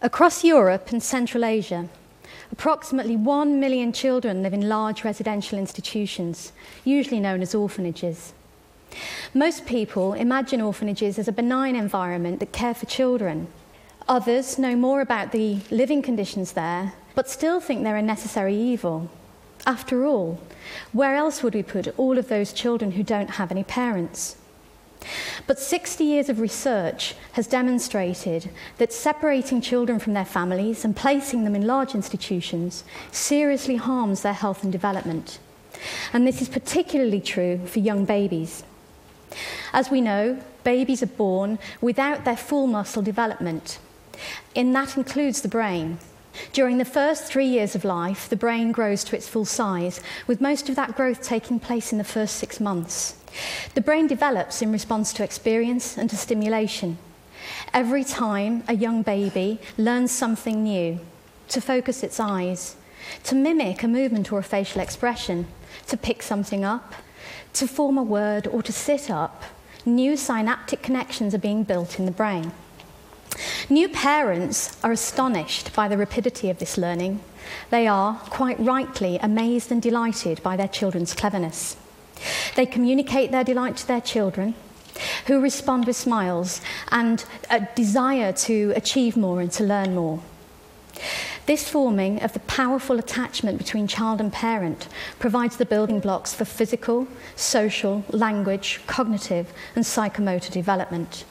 Across Europe and Central Asia, approximately 1 million children live in large residential institutions, usually known as orphanages. Most people imagine orphanages as a benign environment that care for children. Others know more about the living conditions there, but still think they're a necessary evil. After all, where else would we put all of those children who don't have any parents? But 60 years of research has demonstrated that separating children from their families and placing them in large institutions seriously harms their health and development. And this is particularly true for young babies. As we know, babies are born without their full muscle development, and that includes the brain. During the first three years of life, the brain grows to its full size, with most of that growth taking place in the first six months. The brain develops in response to experience and to stimulation. Every time a young baby learns something new, to focus its eyes, to mimic a movement or a facial expression, to pick something up, to form a word or to sit up, new synaptic connections are being built in the brain. New parents are astonished by the rapidity of this learning. They are, quite rightly, amazed and delighted by their children's cleverness. They communicate their delight to their children, who respond with smiles and a desire to achieve more and to learn more. This forming of the powerful attachment between child and parent provides the building blocks for physical, social, language, cognitive, and psychomotor development.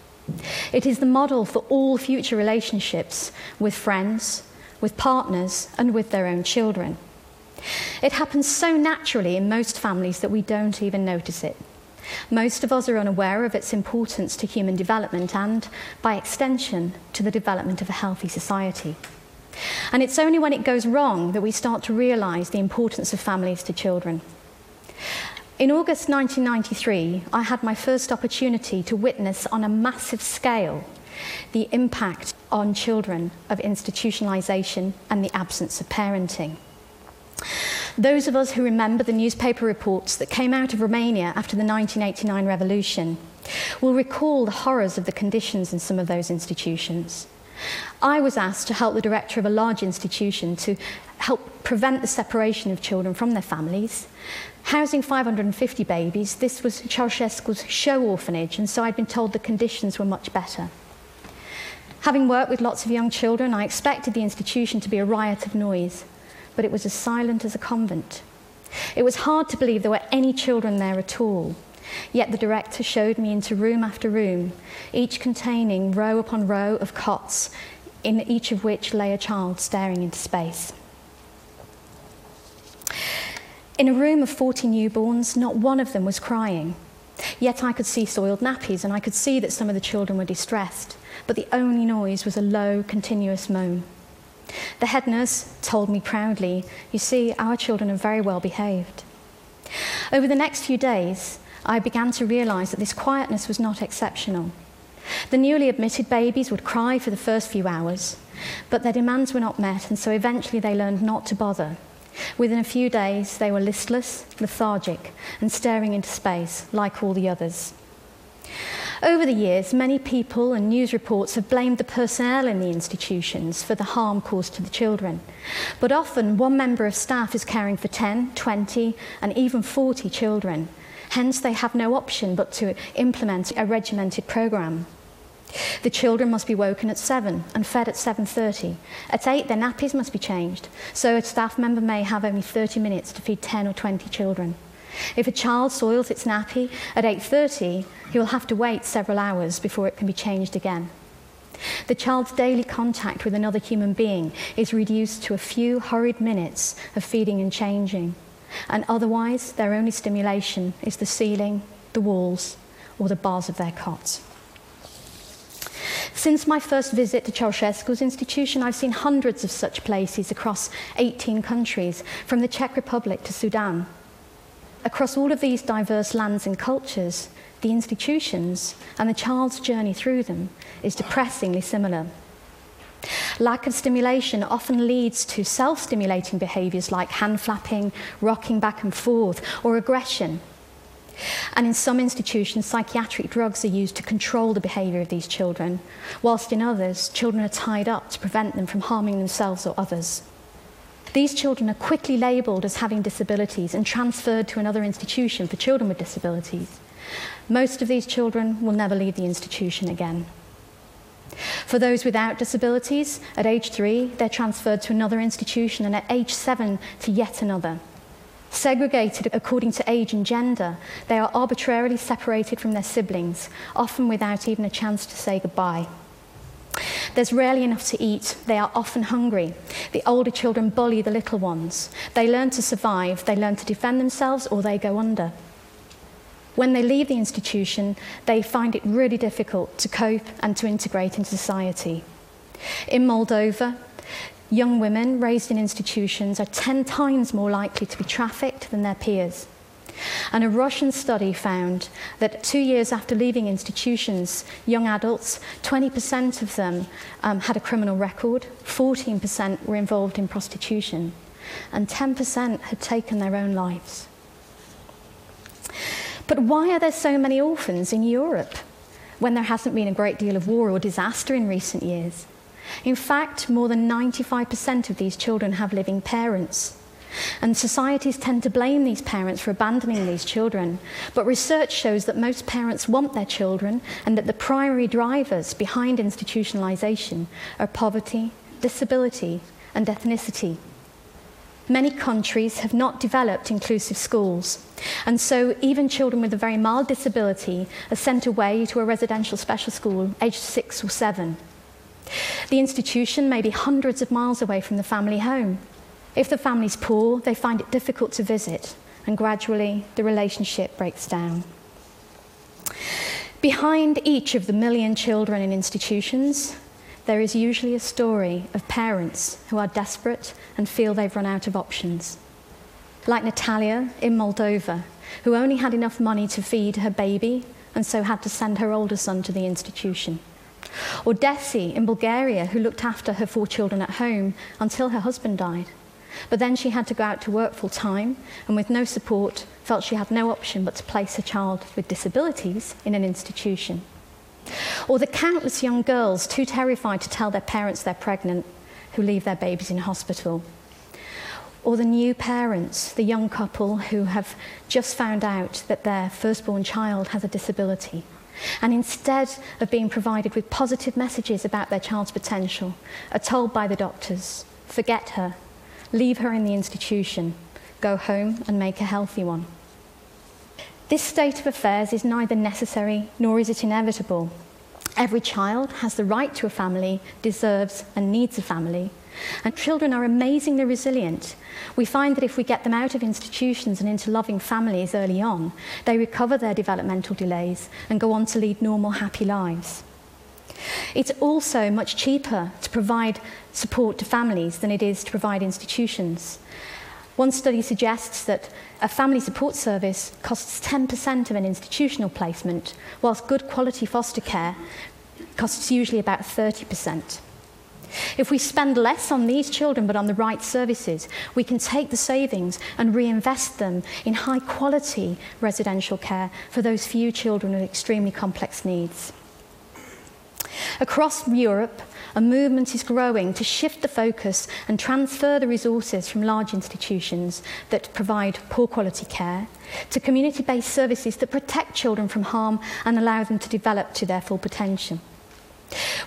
It is the model for all future relationships with friends, with partners, and with their own children. It happens so naturally in most families that we don't even notice it. Most of us are unaware of its importance to human development and, by extension, to the development of a healthy society. And it's only when it goes wrong that we start to realise the importance of families to children. In August 1993, I had my first opportunity to witness on a massive scale the impact on children of institutionalisation and the absence of parenting. Those of us who remember the newspaper reports that came out of Romania after the 1989 revolution will recall the horrors of the conditions in some of those institutions. I was asked to help the director of a large institution to help prevent the separation of children from their families. Housing 550 babies, this was Ceausescu's show orphanage, and so I'd been told the conditions were much better. Having worked with lots of young children, I expected the institution to be a riot of noise, but it was as silent as a convent. It was hard to believe there were any children there at all. Yet the director showed me into room after room, each containing row upon row of cots, in each of which lay a child staring into space. In a room of 40 newborns, not one of them was crying. Yet I could see soiled nappies and I could see that some of the children were distressed, but the only noise was a low, continuous moan. The head nurse told me proudly, You see, our children are very well behaved. Over the next few days, I began to realize that this quietness was not exceptional. The newly admitted babies would cry for the first few hours, but their demands were not met, and so eventually they learned not to bother. Within a few days, they were listless, lethargic, and staring into space like all the others. Over the years, many people and news reports have blamed the personnel in the institutions for the harm caused to the children. But often, one member of staff is caring for 10, 20, and even 40 children, Hence, they have no option but to implement a regimented programme. The children must be woken at 7 and fed at 7.30. At 8, their nappies must be changed, so a staff member may have only 30 minutes to feed 10 or 20 children. If a child soils its nappy at 8.30, he will have to wait several hours before it can be changed again. The child's daily contact with another human being is reduced to a few hurried minutes of feeding and changing and otherwise their only stimulation is the ceiling, the walls, or the bars of their cots. Since my first visit to Ceausescu's institution, I've seen hundreds of such places across 18 countries, from the Czech Republic to Sudan. Across all of these diverse lands and cultures, the institutions and the child's journey through them is depressingly similar. Lack of stimulation often leads to self stimulating behaviours like hand flapping, rocking back and forth, or aggression. And in some institutions, psychiatric drugs are used to control the behaviour of these children, whilst in others, children are tied up to prevent them from harming themselves or others. These children are quickly labelled as having disabilities and transferred to another institution for children with disabilities. Most of these children will never leave the institution again. For those without disabilities, at age three, they're transferred to another institution, and at age seven, to yet another. Segregated according to age and gender, they are arbitrarily separated from their siblings, often without even a chance to say goodbye. There's rarely enough to eat. They are often hungry. The older children bully the little ones. They learn to survive, they learn to defend themselves, or they go under. When they leave the institution, they find it really difficult to cope and to integrate into society. In Moldova, young women raised in institutions are 10 times more likely to be trafficked than their peers. And a Russian study found that two years after leaving institutions, young adults, 20% of them um, had a criminal record, 14% were involved in prostitution, and 10% had taken their own lives. But why are there so many orphans in Europe when there hasn't been a great deal of war or disaster in recent years? In fact, more than 95% of these children have living parents. And societies tend to blame these parents for abandoning these children. But research shows that most parents want their children and that the primary drivers behind institutionalization are poverty, disability, and ethnicity. Many countries have not developed inclusive schools, and so even children with a very mild disability are sent away to a residential special school aged six or seven. The institution may be hundreds of miles away from the family home. If the family's poor, they find it difficult to visit, and gradually the relationship breaks down. Behind each of the million children in institutions, there is usually a story of parents who are desperate and feel they've run out of options. Like Natalia in Moldova, who only had enough money to feed her baby and so had to send her older son to the institution. Or Desi in Bulgaria, who looked after her four children at home until her husband died. But then she had to go out to work full time and, with no support, felt she had no option but to place her child with disabilities in an institution. Or the countless young girls too terrified to tell their parents they're pregnant who leave their babies in hospital. Or the new parents, the young couple who have just found out that their firstborn child has a disability and instead of being provided with positive messages about their child's potential, are told by the doctors, forget her, leave her in the institution, go home and make a healthy one. This state of affairs is neither necessary nor is it inevitable. Every child has the right to a family, deserves and needs a family, and children are amazingly resilient. We find that if we get them out of institutions and into loving families early on, they recover their developmental delays and go on to lead normal, happy lives. It's also much cheaper to provide support to families than it is to provide institutions. One study suggests that a family support service costs 10% of an institutional placement, whilst good quality foster care costs usually about 30%. If we spend less on these children but on the right services, we can take the savings and reinvest them in high quality residential care for those few children with extremely complex needs. Across Europe, a movement is growing to shift the focus and transfer the resources from large institutions that provide poor quality care to community based services that protect children from harm and allow them to develop to their full potential.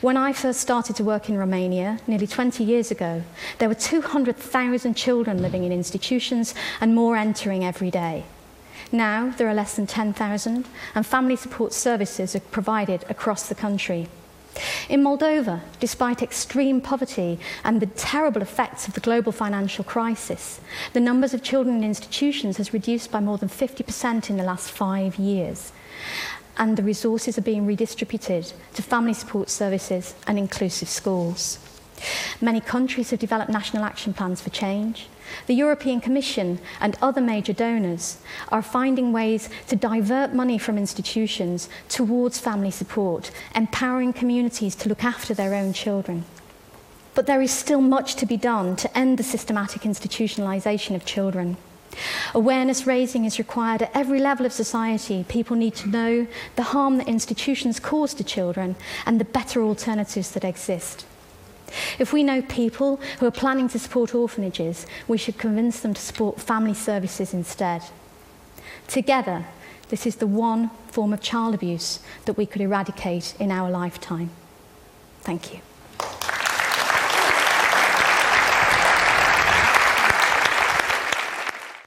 When I first started to work in Romania, nearly 20 years ago, there were 200,000 children living in institutions and more entering every day. Now there are less than 10,000 and family support services are provided across the country. In Moldova, despite extreme poverty and the terrible effects of the global financial crisis, the numbers of children in institutions has reduced by more than 50% in the last five years. And the resources are being redistributed to family support services and inclusive schools. Many countries have developed national action plans for change. The European Commission and other major donors are finding ways to divert money from institutions towards family support, empowering communities to look after their own children. But there is still much to be done to end the systematic institutionalisation of children. Awareness raising is required at every level of society. People need to know the harm that institutions cause to children and the better alternatives that exist. If we know people who are planning to support orphanages, we should convince them to support family services instead. Together, this is the one form of child abuse that we could eradicate in our lifetime. Thank you.